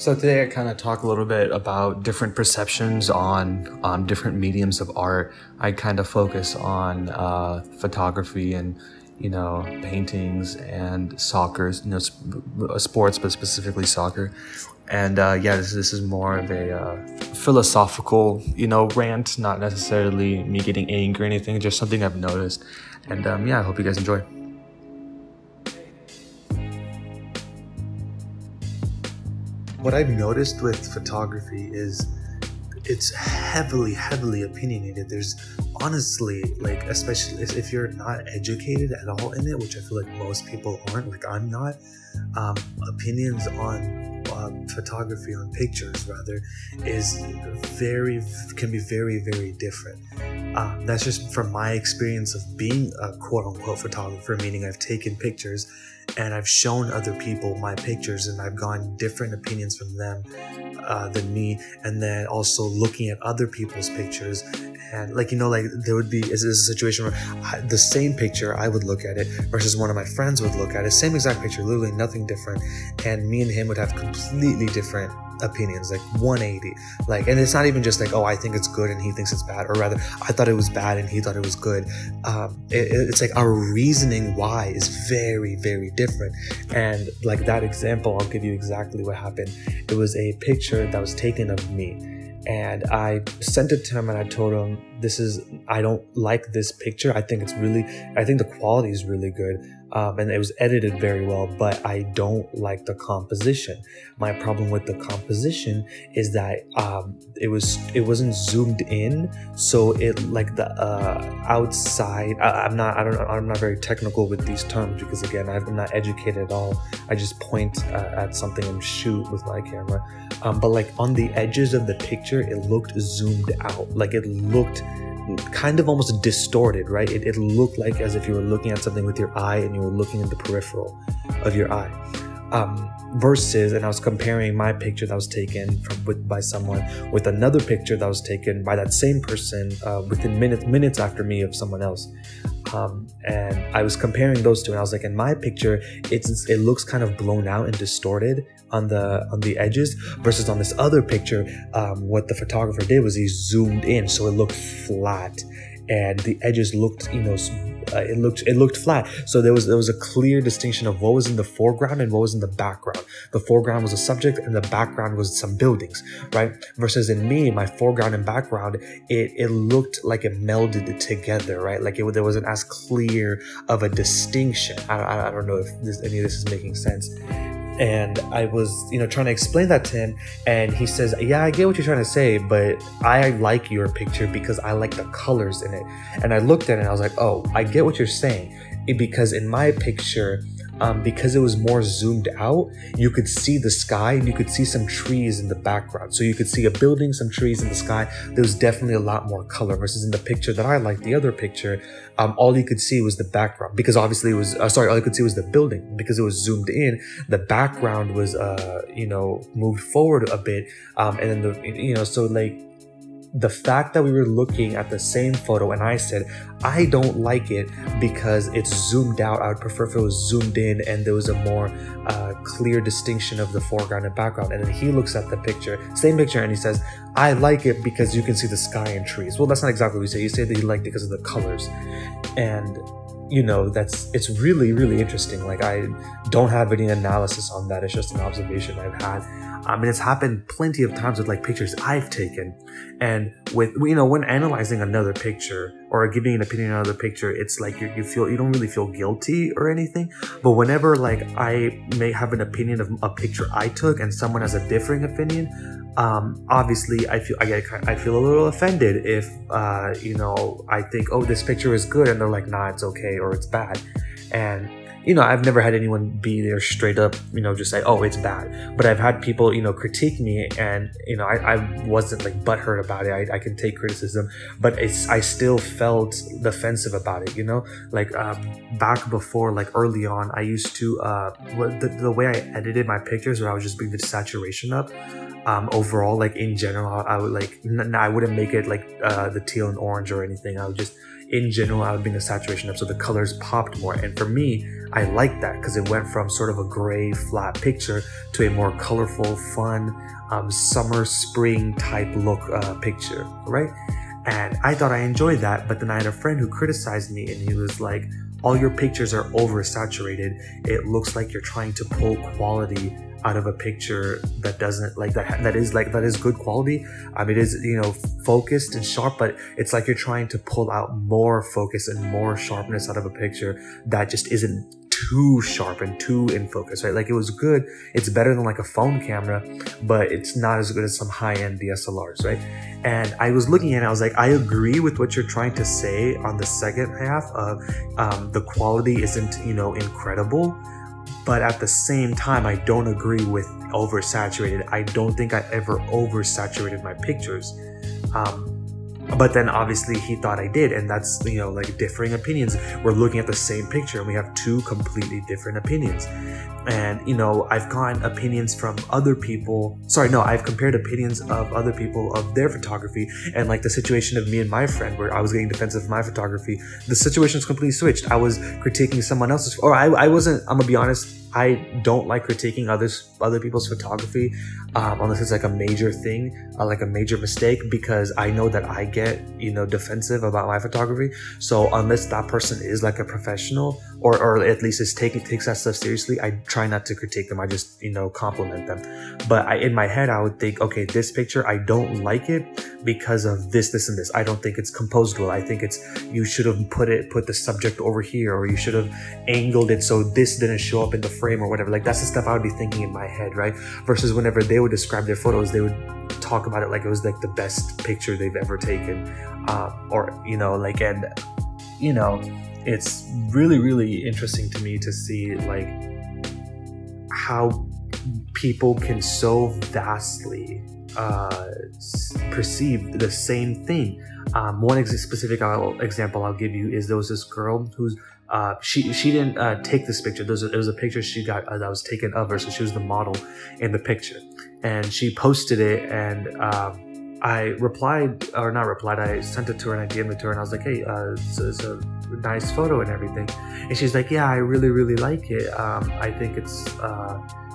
So today I kind of talk a little bit about different perceptions on on different mediums of art. I kind of focus on uh, photography and you know paintings and soccer, you know sp- sports, but specifically soccer. And uh, yeah, this, this is more of a uh, philosophical, you know, rant, not necessarily me getting angry or anything, just something I've noticed. And um, yeah, I hope you guys enjoy. What I've noticed with photography is it's heavily, heavily opinionated. There's honestly, like, especially if you're not educated at all in it, which I feel like most people aren't, like I'm not, um, opinions on uh, photography, on pictures rather, is very, can be very, very different. Um, that's just from my experience of being a quote unquote photographer, meaning I've taken pictures and I've shown other people my pictures and I've gotten different opinions from them uh, than me. And then also looking at other people's pictures and like, you know, like there would be, is this a situation where I, the same picture, I would look at it versus one of my friends would look at it, same exact picture, literally nothing different. And me and him would have completely different opinions like 180 like and it's not even just like oh i think it's good and he thinks it's bad or rather i thought it was bad and he thought it was good. Um, it, it's like our reasoning why is very very different. And like that example i'll give you exactly what happened. It was a picture that was taken of me and I sent it to him and I told him this is I don't like this picture. I think it's really I think the quality is really good um, and it was edited very well, but I don't like the composition. My problem with the composition is that um, it was it wasn't zoomed in, so it like the uh, outside. I, am not I don't I'm not very technical with these terms because again I'm not educated at all. I just point uh, at something and shoot with my camera. Um, but like on the edges of the picture, it looked zoomed out. Like it looked kind of almost distorted, right? It, it looked like as if you were looking at something with your eye and you were looking at the peripheral of your eye. Um, versus, and I was comparing my picture that was taken from with, by someone with another picture that was taken by that same person uh, within minutes minutes after me of someone else. Um, and I was comparing those two, and I was like, in my picture, it's it looks kind of blown out and distorted on the on the edges, versus on this other picture, um, what the photographer did was he zoomed in, so it looked flat, and the edges looked, you know, uh, it looked it looked flat. So there was there was a clear distinction of what was in the foreground and what was in the background. The foreground was a subject, and the background was some buildings, right? Versus in me, my foreground and background, it it looked like it melded together, right? Like it there wasn't as clear of a distinction. I, I don't know if this, any of this is making sense and I was, you know, trying to explain that to him, and he says, "Yeah, I get what you're trying to say, but I like your picture because I like the colors in it." And I looked at it and I was like, "Oh, I get what you're saying." Because in my picture, um, because it was more zoomed out, you could see the sky and you could see some trees in the background. So you could see a building, some trees in the sky. There was definitely a lot more color versus in the picture that I liked, the other picture, um, all you could see was the background because obviously it was, uh, sorry, all you could see was the building because it was zoomed in. The background was, uh, you know, moved forward a bit. Um, and then the, you know, so like, the fact that we were looking at the same photo and I said, I don't like it because it's zoomed out. I would prefer if it was zoomed in and there was a more uh, clear distinction of the foreground and background. And then he looks at the picture, same picture, and he says, I like it because you can see the sky and trees. Well, that's not exactly what you say. You say that he liked it because of the colors. And you know that's it's really really interesting like i don't have any analysis on that it's just an observation i've had I mean, it's happened plenty of times with like pictures I've taken. And with, you know, when analyzing another picture or giving an opinion on another picture, it's like you, you feel, you don't really feel guilty or anything. But whenever like I may have an opinion of a picture I took and someone has a differing opinion, um, obviously I feel, I get, I feel a little offended if, uh, you know, I think, oh, this picture is good. And they're like, nah, it's okay or it's bad. And you know, I've never had anyone be there straight up, you know, just say, oh, it's bad. But I've had people, you know, critique me and, you know, I, I wasn't like butthurt about it. I, I can take criticism, but it's, I still felt defensive about it, you know, like um, back before, like early on, I used to, uh, the, the way I edited my pictures, where I was just bring the saturation up. Um, overall, like in general, I would like, n- I wouldn't make it like uh, the teal and orange or anything. I would just, in general I would bring the saturation up so the colors popped more. And for me, I like that because it went from sort of a gray flat picture to a more colorful, fun, um, summer, spring type look uh, picture, right? And I thought I enjoyed that, but then I had a friend who criticized me and he was like, all your pictures are oversaturated. It looks like you're trying to pull quality out of a picture that doesn't like that that is like that is good quality um it is you know focused and sharp but it's like you're trying to pull out more focus and more sharpness out of a picture that just isn't too sharp and too in focus, right? Like it was good. It's better than like a phone camera, but it's not as good as some high end DSLRs, right? And I was looking at it, I was like, I agree with what you're trying to say on the second half of um, the quality isn't, you know, incredible. But at the same time, I don't agree with oversaturated. I don't think I ever oversaturated my pictures. Um, but then obviously he thought I did, and that's you know like differing opinions. We're looking at the same picture, and we have two completely different opinions. And you know, I've gotten opinions from other people. Sorry, no, I've compared opinions of other people of their photography, and like the situation of me and my friend, where I was getting defensive of my photography. The situation completely switched. I was critiquing someone else's, or I, I wasn't. I'm gonna be honest. I don't like critiquing others other people's photography um, unless it's like a major thing, uh, like a major mistake, because I know that I get you know defensive about my photography. So unless that person is like a professional or or at least is taking takes that stuff seriously, I try not to critique them. I just you know compliment them. But I, in my head, I would think, okay, this picture I don't like it because of this, this, and this. I don't think it's composed well. I think it's you should have put it put the subject over here, or you should have angled it so this didn't show up in the frame or whatever. Like that's the stuff I would be thinking in my head, right? Versus whenever they would describe their photos, they would talk about it like it was like the best picture they've ever taken, uh, or you know, like and you know, it's really really interesting to me to see like how people can so vastly uh, perceive the same thing. Um, one ex- specific I'll, example I'll give you is there was this girl who's uh, she she didn't uh, take this picture. There was, a, was a picture she got uh, that was taken of her, so she was the model in the picture, and she posted it, and um, I replied or not replied. I sent it to her and I DM'd it to her, and I was like, "Hey, uh, it's, it's, a nice photo and everything," and she's like, "Yeah, I really really like it. Um, I think it's."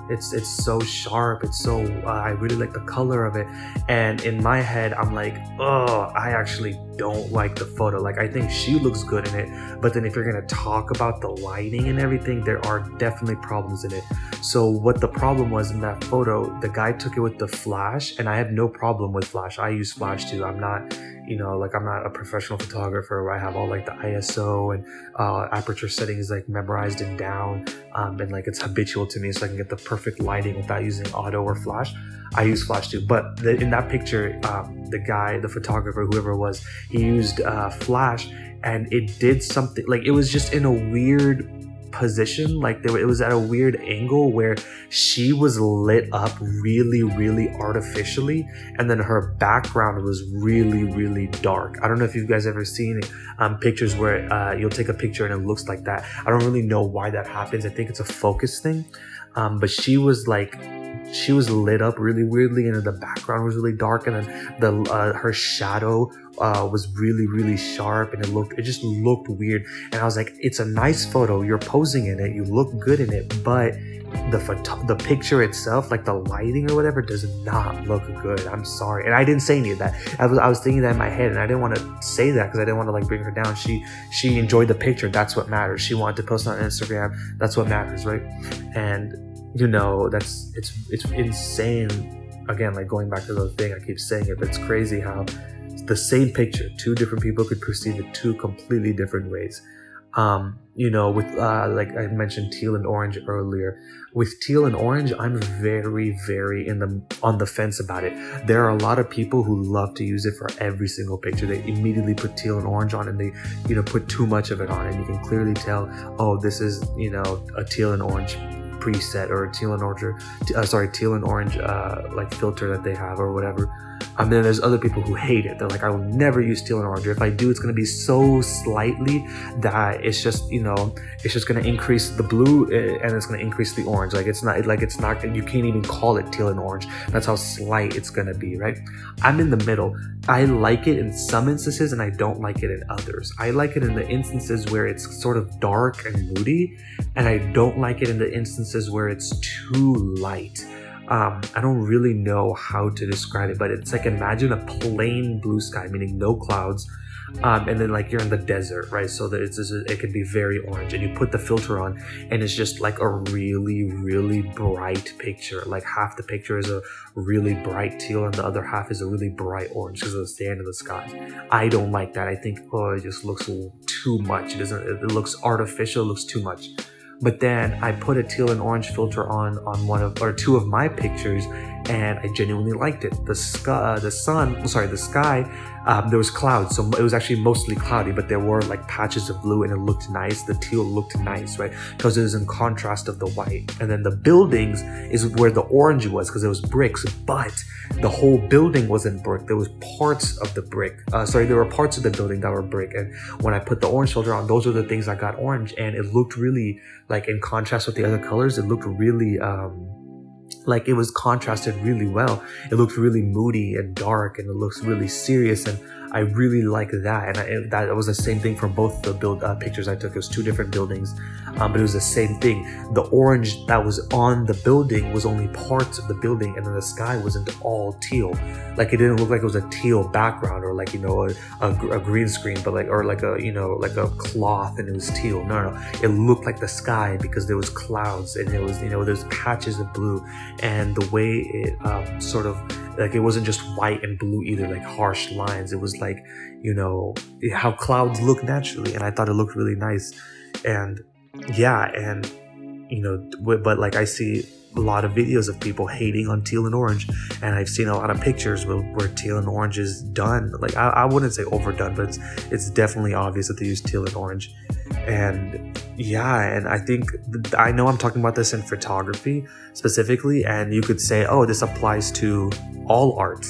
It's it's so sharp it's so uh, i really like the color of it. And in my head i'm like oh i actually don't like the photo. Like i think she looks good in it but then if you're gonna talk about the lighting and everything there are definitely problems in it. So what the problem was in that photo the guy took it with the flash and i have no problem with flash. I use flash too. I'm not you know like i'm not a professional photographer where i have all like the iso and uh, aperture settings like memorized and down um, and like it's habitual to me so i can get the perfect lighting without using auto or flash. I use flash too but the, in that picture um, the guy the photographer whoever was he used uh, flash and it did something like it was just in a weird position like it was at a weird angle where she was lit up really really artificially and then her background was really really dark. I don't know if you guys ever seen um, pictures where uh, you'll take a picture and it looks like that. I don't really know why that happens. I think it's a focus thing. Um, but she was like she was lit up really weirdly and the background was really dark and then the uh, her shadow uh, was really really sharp and it looked it just looked weird. And i was like it's a nice photo. You're posing in it. You look good in it but the photo- the picture itself like the lighting or whatever does not look good. I'm sorry. And i didn't say any of that. I was i was thinking that in my head and i didn't want to say that because i didn't want to like bring her down. She she enjoyed the picture. That's what matters. She wanted to post on instagram. That's what matters right? And you know that's it's it's insane. Again like going back to the thing i keep saying it but it's crazy how the same picture two different people could perceive it two completely different ways. Um, you know with uh, like i mentioned teal and orange earlier with teal and orange i'm very very in the on the fence about it. There are a lot of people who love to use it for every single picture. They immediately put teal and orange on and they you know put too much of it on. And you can clearly tell oh this is you know a teal and orange preset or teal and orange uh, sorry teal and orange uh, like filter that they have or whatever Um, then there's other people who hate it. They're like, I will never use teal and orange. If I do, it's going to be so slightly that it's just, you know, it's just going to increase the blue eh, and it's going to increase the orange. Like it's not, like it's not, you can't even call it teal and orange. That's how slight it's going to be, right? I'm in the middle. I like it in some instances and I don't like it in others. I like it in the instances where it's sort of dark and moody, and I don't like it in the instances where it's too light um, I don't really know how to describe it, but it's like imagine a plain blue sky, meaning no clouds, um, and then like you're in the desert, right? So that it's it can be very orange, and you put the filter on, and it's just like a really really bright picture. Like half the picture is a really bright teal, and the other half is a really bright orange because of the stand in the sky. I don't like that. I think oh, it just looks too much. It doesn't. It looks artificial. It looks too much. But then I put a teal and orange filter on on one of or two of my pictures, and I genuinely liked it. The sky, uh, the sun, sorry, the sky. Um, there was clouds, so it was actually mostly cloudy, but there were like patches of blue, and it looked nice. The teal looked nice, right? Because it was in contrast of the white. And then the buildings is where the orange was, because it was bricks, but the whole building wasn't brick. There was parts of the brick. Uh, sorry, there were parts of the building that were brick. And when I put the orange filter on, those were the things that got orange, and it looked really like in contrast with the other colors. It looked really. Um, like it was contrasted really well. It looked really moody and dark, and it looks really serious. And I really like that, and I, that was the same thing for both the build uh, pictures I took. It was two different buildings, um, but it was the same thing. The orange that was on the building was only parts of the building, and then the sky wasn't all teal. Like it didn't look like it was a teal background or like you know a, a, a green screen, but like or like a you know like a cloth and it was teal. No, no, it looked like the sky because there was clouds and it was you know there's patches of blue, and the way it um, sort of like it wasn't just white and blue either like harsh lines. It was like you know how clouds look naturally and i thought it looked really nice. And yeah and you know but like i see a lot of videos of people hating on teal and orange and i've seen a lot of pictures where, where teal and orange is done. Like I, I wouldn't say overdone but it's it's definitely obvious that they use teal and orange and yeah and i think i know i'm talking about this in photography specifically and you could say oh this applies to all art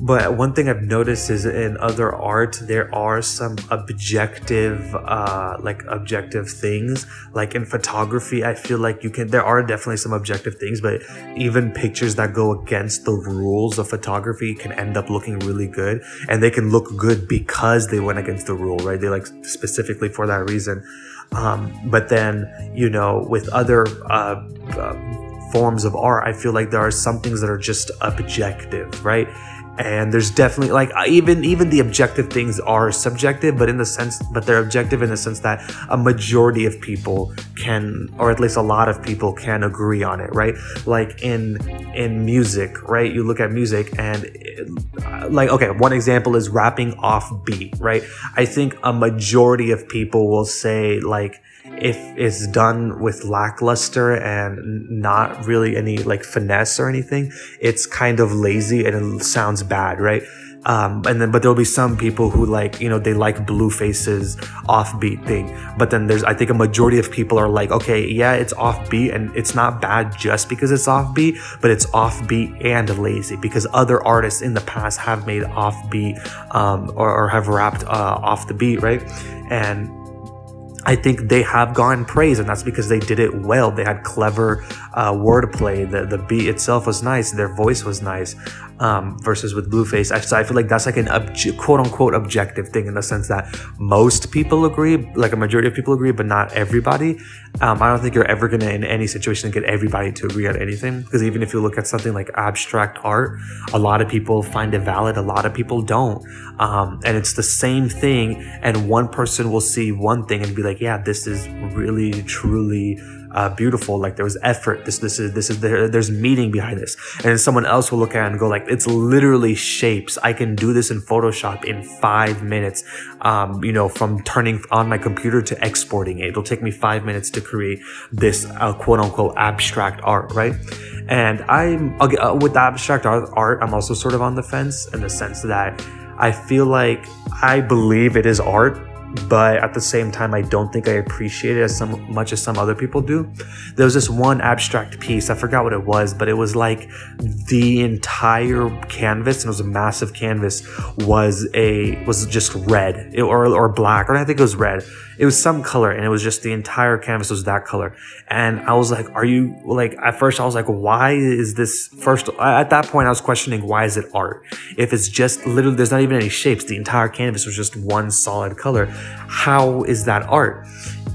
but one thing I've noticed is in other art, there are some objective, uh, like objective things. Like in photography, I feel like you can, there are definitely some objective things, but even pictures that go against the rules of photography can end up looking really good. And they can look good because they went against the rule, right? They like specifically for that reason. Um, but then, you know, with other, uh, uh, forms of art, I feel like there are some things that are just objective, right? And there's definitely like uh, even even the objective things are subjective but in the sense but they're objective in the sense that a majority of people can or at least a lot of people can agree on it right? Like in in music right? You look at music and uh, like okay one example is rapping off beat right? I think a majority of people will say like if it's done with lackluster and not really any like finesse or anything, it's kind of lazy and it sounds bad, right? Um, and then, but there'll be some people who like, you know, they like Blueface's offbeat thing. But then there's, I think a majority of people are like, okay, yeah, it's offbeat and it's not bad just because it's offbeat, but it's offbeat and lazy because other artists in the past have made offbeat um, or, or have rapped uh, off the beat, right? And I think they have gotten praise, and that's because they did it well. They had clever uh, wordplay. The the beat itself was nice. Their voice was nice. Um, versus with Blueface, I, so I feel like that's like an quote unquote objective thing in the sense that most people agree, like a majority of people agree, but not everybody. Um, I don't think you're ever gonna in any situation get everybody to agree on anything because even if you look at something like abstract art, a lot of people find it valid, a lot of people don't, um, and it's the same thing. And one person will see one thing and be like, "Yeah, this is really truly." Uh, beautiful. Like there was effort. This this is this is there, there's meaning behind this. And then someone else will look at it and go like, it's literally shapes. I can do this in Photoshop in five minutes. Um, you know, from turning on my computer to exporting it. It'll take me five minutes to create this uh, quote unquote abstract art, right? And I'm uh, with abstract art, art. I'm also sort of on the fence in the sense that I feel like I believe it is art but at the same time, I don't think I appreciate it as some, much as some other people do. There was this one abstract piece, I forgot what it was, but it was like the entire canvas, and it was a massive canvas, was a was just red or, or black, or I think it was red it was some color and it was just the entire canvas was that color. And i was like are you like at first i was like why is this first at that point i was questioning why is it art? If it's just literally there's not even any shapes. The entire canvas was just one solid color. How is that art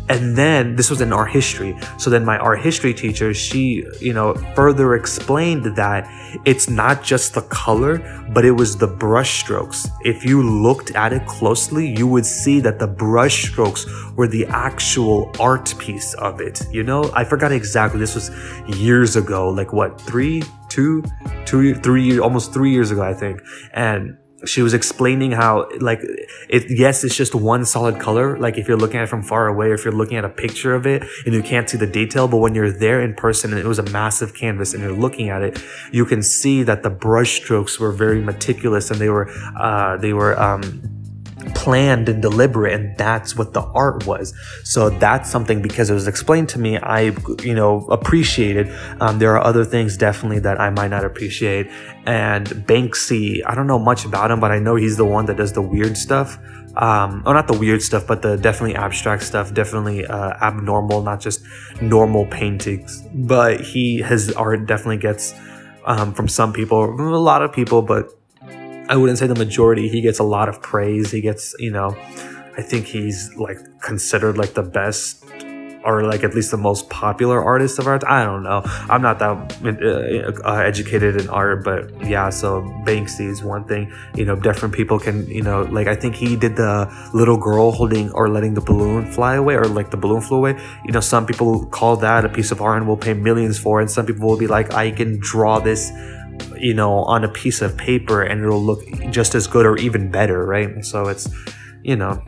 and then this was in art history. So then my art history teacher she you know further explained that it's not just the color but it was the brush strokes. If you looked at it closely you would see that the brush strokes were the actual art piece of it you know? I forgot exactly. This was years ago like what three two two three almost three years ago i think. And she was explaining how like it yes it's just one solid color. Like if you're looking at it from far away or if you're looking at a picture of it and you can't see the detail but when you're there in person and it was a massive canvas and you're looking at it you can see that the brush strokes were very meticulous and they were uh they were um planned and deliberate and that's what the art was. So that's something because it was explained to me i you know appreciated. Um, there are other things definitely that i might not appreciate. And banksy i don't know much about him but i know he's the one that does the weird stuff. Um or not the weird stuff but the definitely abstract stuff definitely uh, abnormal not just normal paintings. But he his art definitely gets um, from some people a lot of people but I wouldn't say the majority. He gets a lot of praise. He gets, you know, I think he's like considered like the best or like at least the most popular artist of art. I don't know. I'm not that uh, educated in art, but yeah. So Banksy is one thing. You know, different people can. You know, like I think he did the little girl holding or letting the balloon fly away, or like the balloon flew away. You know, some people call that a piece of art and will pay millions for it. And some people will be like, I can draw this you know, on a piece of paper and it'll look just as good or even better, right? So it's, you know,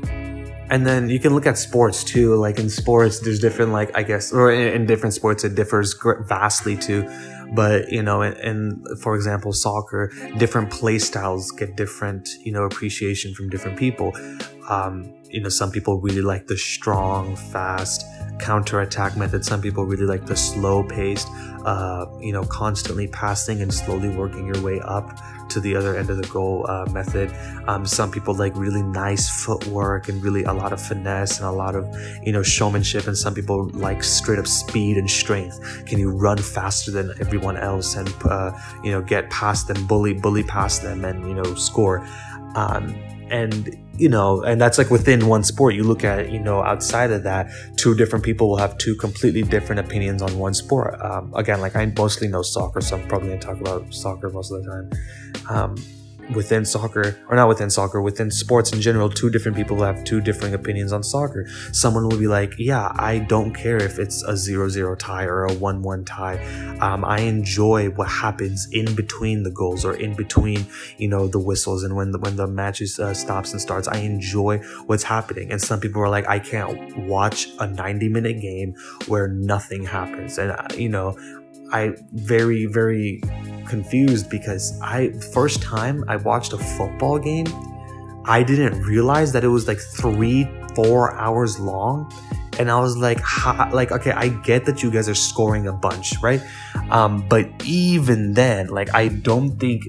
and then you can look at sports too. Like in sports, there's different, like, I guess, or in, different sports, it differs vastly too. But, you know, and for example, soccer, different play styles get different, you know, appreciation from different people. Um, you know, some people really like the strong, fast, counter-attack method. Some people really like the slow-paced, uh, you know, constantly passing and slowly working your way up to the other end of the goal uh, method. Um, some people like really nice footwork and really a lot of finesse and a lot of, you know, showmanship. And some people like straight up speed and strength. Can you run faster than everyone else and, uh, you know, get past them, bully, bully past them and, you know, score. Um, and you know and that's like within one sport. You look at you know outside of that two different people will have two completely different opinions on one sport. Um, again like i mostly know soccer so i'm probably to talk about soccer most of the time. Um, within soccer, or not within soccer, within sports in general, two different people have two differing opinions on soccer. Someone will be like, yeah, I don't care if it's a 0-0 tie or a 1-1 tie. Um, I enjoy what happens in between the goals or in between, you know, the whistles and when the, when the match uh, stops and starts. I enjoy what's happening. And some people are like, I can't watch a 90 minute game where nothing happens. And, uh, you know, I very, very confused because I first time I watched a football game, I didn't realize that it was like three, four hours long. And I was like, like, okay, I get that you guys are scoring a bunch, right? Um, but even then, like, I don't think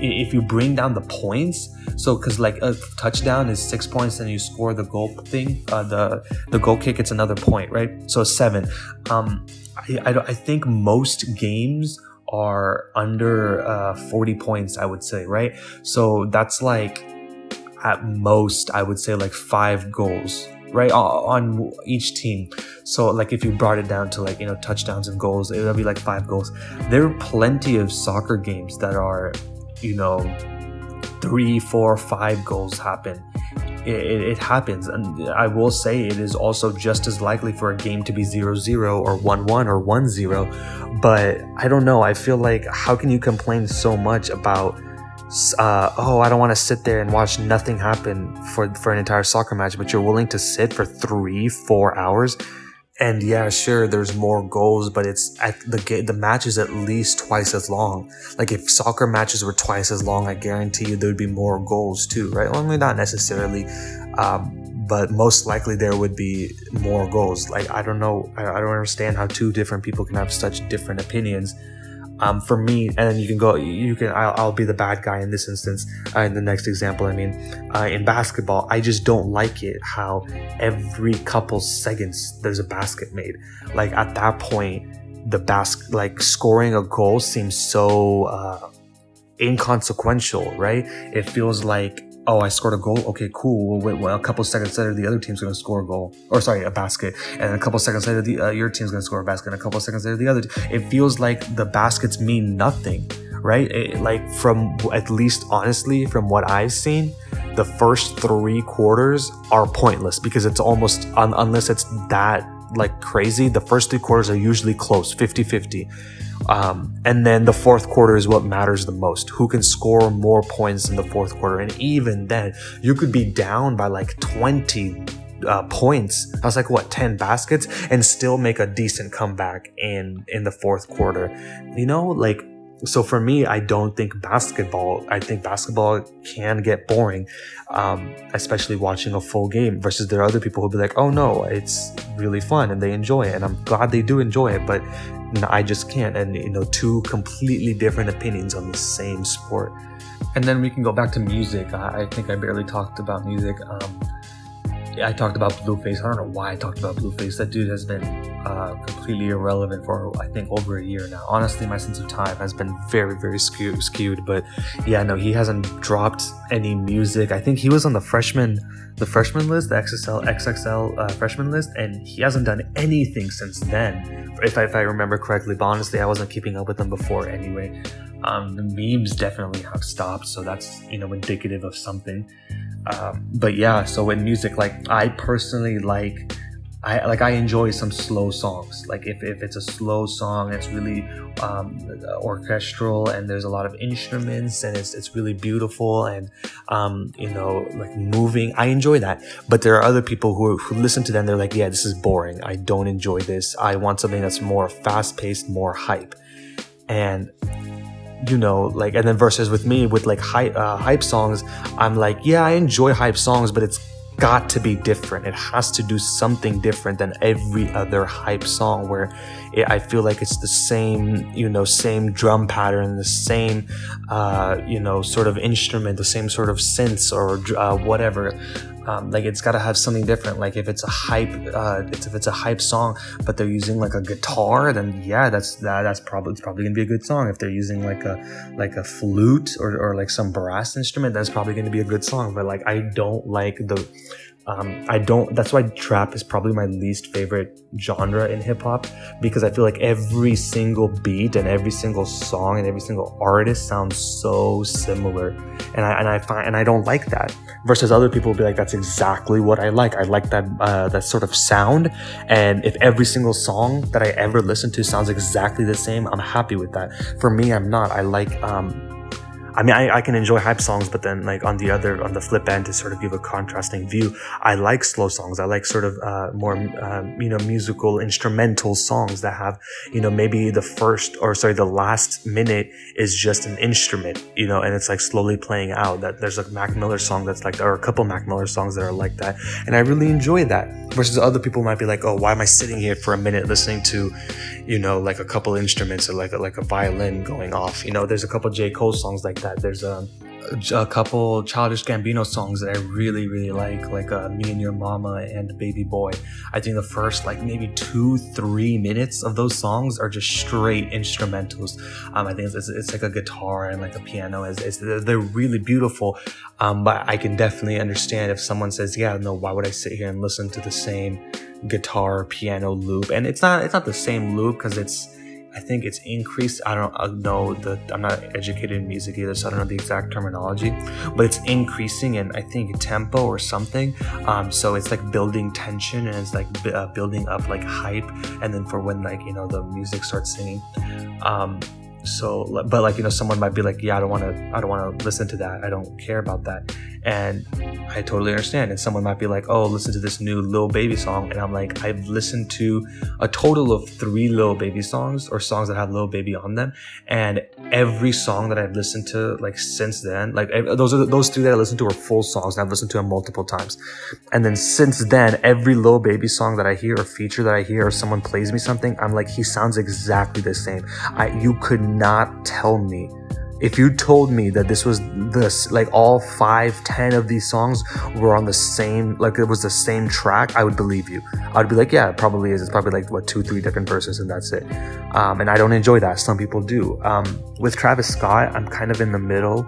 if you bring down the points, so because like a touchdown is six points, and you score the goal thing, uh, the the goal kick, it's another point, right? So seven. Um, I, I, I think most games are under uh, 40 points, I would say, right? So that's like at most, I would say like five goals, right? On each team. So, like, if you brought it down to like, you know, touchdowns and goals, it would be like five goals. There are plenty of soccer games that are, you know, three, four, five goals happen it, it, happens. And I will say it is also just as likely for a game to be 0 0 or 1 1 or 1 0. But I don't know. I feel like how can you complain so much about, uh, oh, I don't want to sit there and watch nothing happen for, for an entire soccer match, but you're willing to sit for three, four hours? And yeah, sure, there's more goals, but it's at the the match is at least twice as long. Like if soccer matches were twice as long, I guarantee you there would be more goals too, right? Well, not necessarily, um, but most likely there would be more goals. Like I don't know, I don't understand how two different people can have such different opinions. Um, for me, and then you can go, you can, I'll, I'll be the bad guy in this instance. Uh, in the next example, I mean, uh, in basketball, I just don't like it how every couple seconds there's a basket made. Like at that point, the basket, like scoring a goal seems so uh, inconsequential, right? It feels like oh, I scored a goal. Okay, cool. Well, wait, well, a couple seconds later, the other team's going to score a goal, or sorry, a basket, and a couple seconds later, the uh, your team's going to score a basket, and a couple seconds later, the other. It feels like the baskets mean nothing, right? It, like from at least honestly, from what I've seen, the first three quarters are pointless because it's almost un- unless it's that like crazy. The first three quarters are usually close, 50 50. Um, and then the fourth quarter is what matters the most. Who can score more points in the fourth quarter? And even then, you could be down by like 20 uh, points. I was like, what, 10 baskets and still make a decent comeback in, in the fourth quarter. You know, like so for me, I don't think basketball. I think basketball can get boring, um, especially watching a full game. Versus there are other people who'll be like, "Oh no, it's really fun and they enjoy it," and I'm glad they do enjoy it. But I just can't. And you know, two completely different opinions on the same sport. And then we can go back to music. I, I think I barely talked about music. Um, I talked about Blueface. I don't know why I talked about Blueface. That dude has been uh, completely irrelevant for I think over a year now. Honestly, my sense of time has been very, very skew- skewed. But yeah, no, he hasn't dropped any music. I think he was on the freshman, the freshman list, the XXL XXL uh, freshman list, and he hasn't done anything since then. If I, if I remember correctly, but honestly, I wasn't keeping up with them before anyway. Um, the memes definitely have stopped, so that's you know indicative of something. Um, but yeah, so in music, like I personally like. I like I enjoy some slow songs. Like if, if it's a slow song, it's really um, orchestral and there's a lot of instruments and it's, it's really beautiful and um, you know like moving. I enjoy that. But there are other people who, who listen to them. They're like, yeah, this is boring. I don't enjoy this. I want something that's more fast paced, more hype. And you know like and then versus with me with like hype uh, hype songs i'm like yeah i enjoy hype songs but it's got to be different. It has to do something different than every other hype song where it, i feel like it's the same you know same drum pattern the same uh, you know sort of instrument the same sort of synths or uh, whatever um, like it's got to have something different. Like if it's a hype, uh, it's, if it's a hype song, but they're using like a guitar, then yeah, that's that, that's probably it's probably gonna be a good song. If they're using like a like a flute or, or like some brass instrument, that's probably gonna be a good song. But like I don't like the um, I don't. That's why trap is probably my least favorite genre in hip hop because I feel like every single beat and every single song and every single artist sounds so similar, and I and I find and I don't like that. Versus other people will be like, that's exactly what I like. I like that uh, that sort of sound, and if every single song that I ever listen to sounds exactly the same, I'm happy with that. For me, I'm not. I like um, I mean, I, I can enjoy hype songs, but then like on the other, on the flip end to sort of give a contrasting view, I like slow songs. I like sort of, uh, more, uh, you know, musical instrumental songs that have, you know, maybe the first or sorry, the last minute is just an instrument, you know, and it's like slowly playing out that there's a Mac Miller song that's like, or a couple Mac Miller songs that are like that. And I really enjoy that versus other people might be like, oh, why am I sitting here for a minute listening to, you know, like a couple instruments or like a, like a violin going off, you know, there's a couple J. Cole songs like that. There's a, a couple Childish Gambino songs that I really, really like, like uh, Me and Your Mama and Baby Boy. I think the first, like, maybe two, three minutes of those songs are just straight instrumentals. Um, I think it's, it's, like a guitar and like a piano. It's, it's they're really beautiful. Um, but I can definitely understand if someone says, yeah, no, why would I sit here and listen to the same guitar piano loop? And it's not, it's not the same loop because it's, I think it's increased. I don't know the I'm not educated in music either, so I don't know the exact terminology, but it's increasing in I think tempo or something. Um, so it's like building tension and it's like uh, building up like hype, and then for when like you know the music starts singing. Um, so but like you know someone might be like yeah i don't want to i don't want to listen to that. I don't care about that. And i totally understand. And someone might be like oh listen to this new Lil Baby song. And i'm like i've listened to a total of three Lil Baby songs or songs that have Lil Baby on them. And every song that i've listened to like since then like those are those three that i listened to are full songs and i've listened to them multiple times. And then since then every Lil Baby song that i hear or feature that i hear or someone plays me something i'm like he sounds exactly the same. I you could not tell me. If you told me that this was this like all five ten of these songs were on the same like it was the same track i would believe you. I'd be like yeah it probably is. It's probably like what two three different verses and that's it. Um, and i don't enjoy that. Some people do. Um, with travis scott i'm kind of in the middle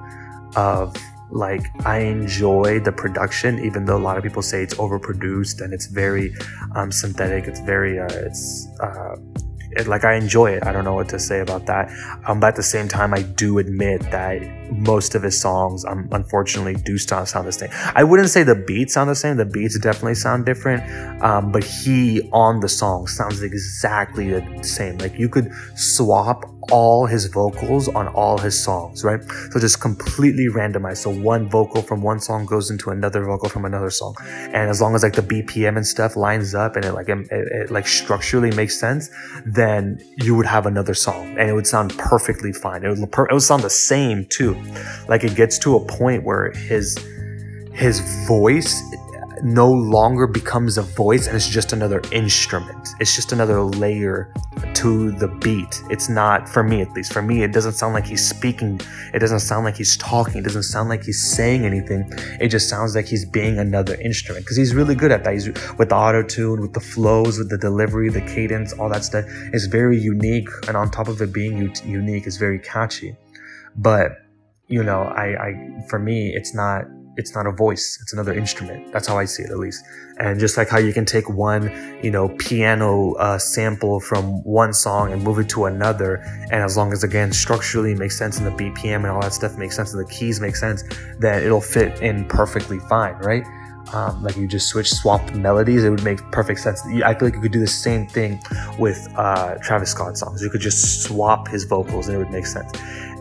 of like i enjoy the production even though a lot of people say it's overproduced and it's very um, synthetic. It's very uh, it's uh, it, like I enjoy it. I don't know what to say about that. Um, but at the same time, I do admit that most of his songs, um, unfortunately, do sound, sound the same. I wouldn't say the beats sound the same. The beats definitely sound different. Um, but he on the song sounds exactly the same. Like you could swap all his vocals on all his songs, right? So just completely randomized. So one vocal from one song goes into another vocal from another song, and as long as like the BPM and stuff lines up and it like it, it, like structurally makes sense, then you would have another song and it would sound perfectly fine. It would it would sound the same too. Like it gets to a point where his his voice no longer becomes a voice and it's just another instrument. It's just another layer to the beat. It's not, for me at least, for me, it doesn't sound like he's speaking. It doesn't sound like he's talking. It doesn't sound like he's saying anything. It just sounds like he's being another instrument because he's really good at that. He's with the auto tune, with the flows, with the delivery, the cadence, all that stuff. It's very unique. And on top of it being u- unique, it's very catchy. But, you know, I, I, for me, it's not, it's not a voice it's another instrument. That's how i see it at least. And just like how you can take one you know piano uh, sample from one song and move it to another and as long as again structurally makes sense and the bpm and all that stuff makes sense and the keys make sense then it'll fit in perfectly fine right? Um, like you just switch swap melodies it would make perfect sense. I feel like you could do the same thing with uh, travis scott songs. You could just swap his vocals and it would make sense.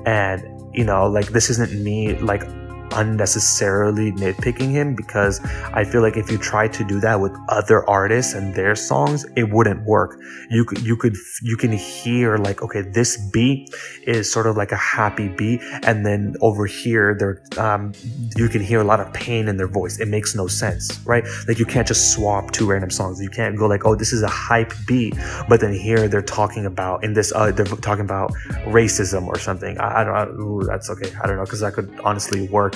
And you know like this isn't me like unnecessarily nitpicking him because I feel like if you try to do that with other artists and their songs, it wouldn't work. You could you could you can hear like okay, this beat is sort of like a happy beat, and then over here there um, you can hear a lot of pain in their voice. It makes no sense, right? Like you can't just swap two random songs. You can't go like oh this is a hype beat, but then here they're talking about in this uh, they're talking about racism or something. I, I don't. know. that's okay. I don't know because that could honestly work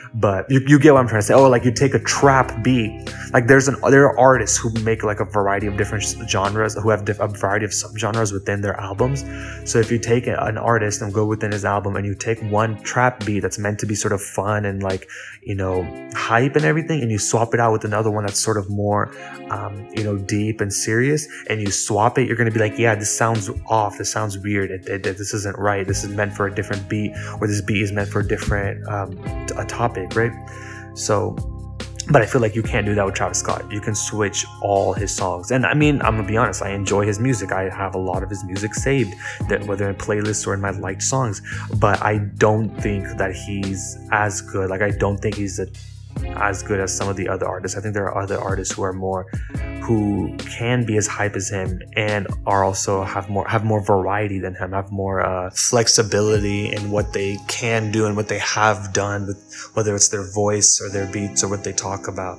but you, you get what I'm trying to say. Oh, like you take a trap beat. Like there's an there are artists who make like a variety of different genres, who have diff, a variety of subgenres within their albums. So if you take an artist and go within his album and you take one trap beat that's meant to be sort of fun and like you know hype and everything, and you swap it out with another one that's sort of more um, you know deep and serious, and you swap it, you're gonna be like, yeah, this sounds off. This sounds weird. It, it, this isn't right. This is meant for a different beat, or this beat is meant for a different um, a topic, right? So, but I feel like you can't do that with Travis Scott. You can switch all his songs. And I mean, I'm gonna be honest, I enjoy his music. I have a lot of his music saved, that whether in playlists or in my liked songs. But I don't think that he's as good. Like I don't think he's a as good as some of the other artists. I think there are other artists who are more who can be as hype as him and are also have more have more variety than him, have more uh, flexibility in what they can do and what they have done with whether it's their voice or their beats or what they talk about.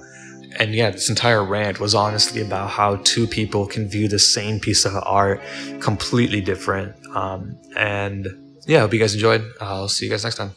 And yeah, this entire rant was honestly about how two people can view the same piece of art completely different. Um, and yeah, I hope you guys enjoyed. I'll see you guys next time.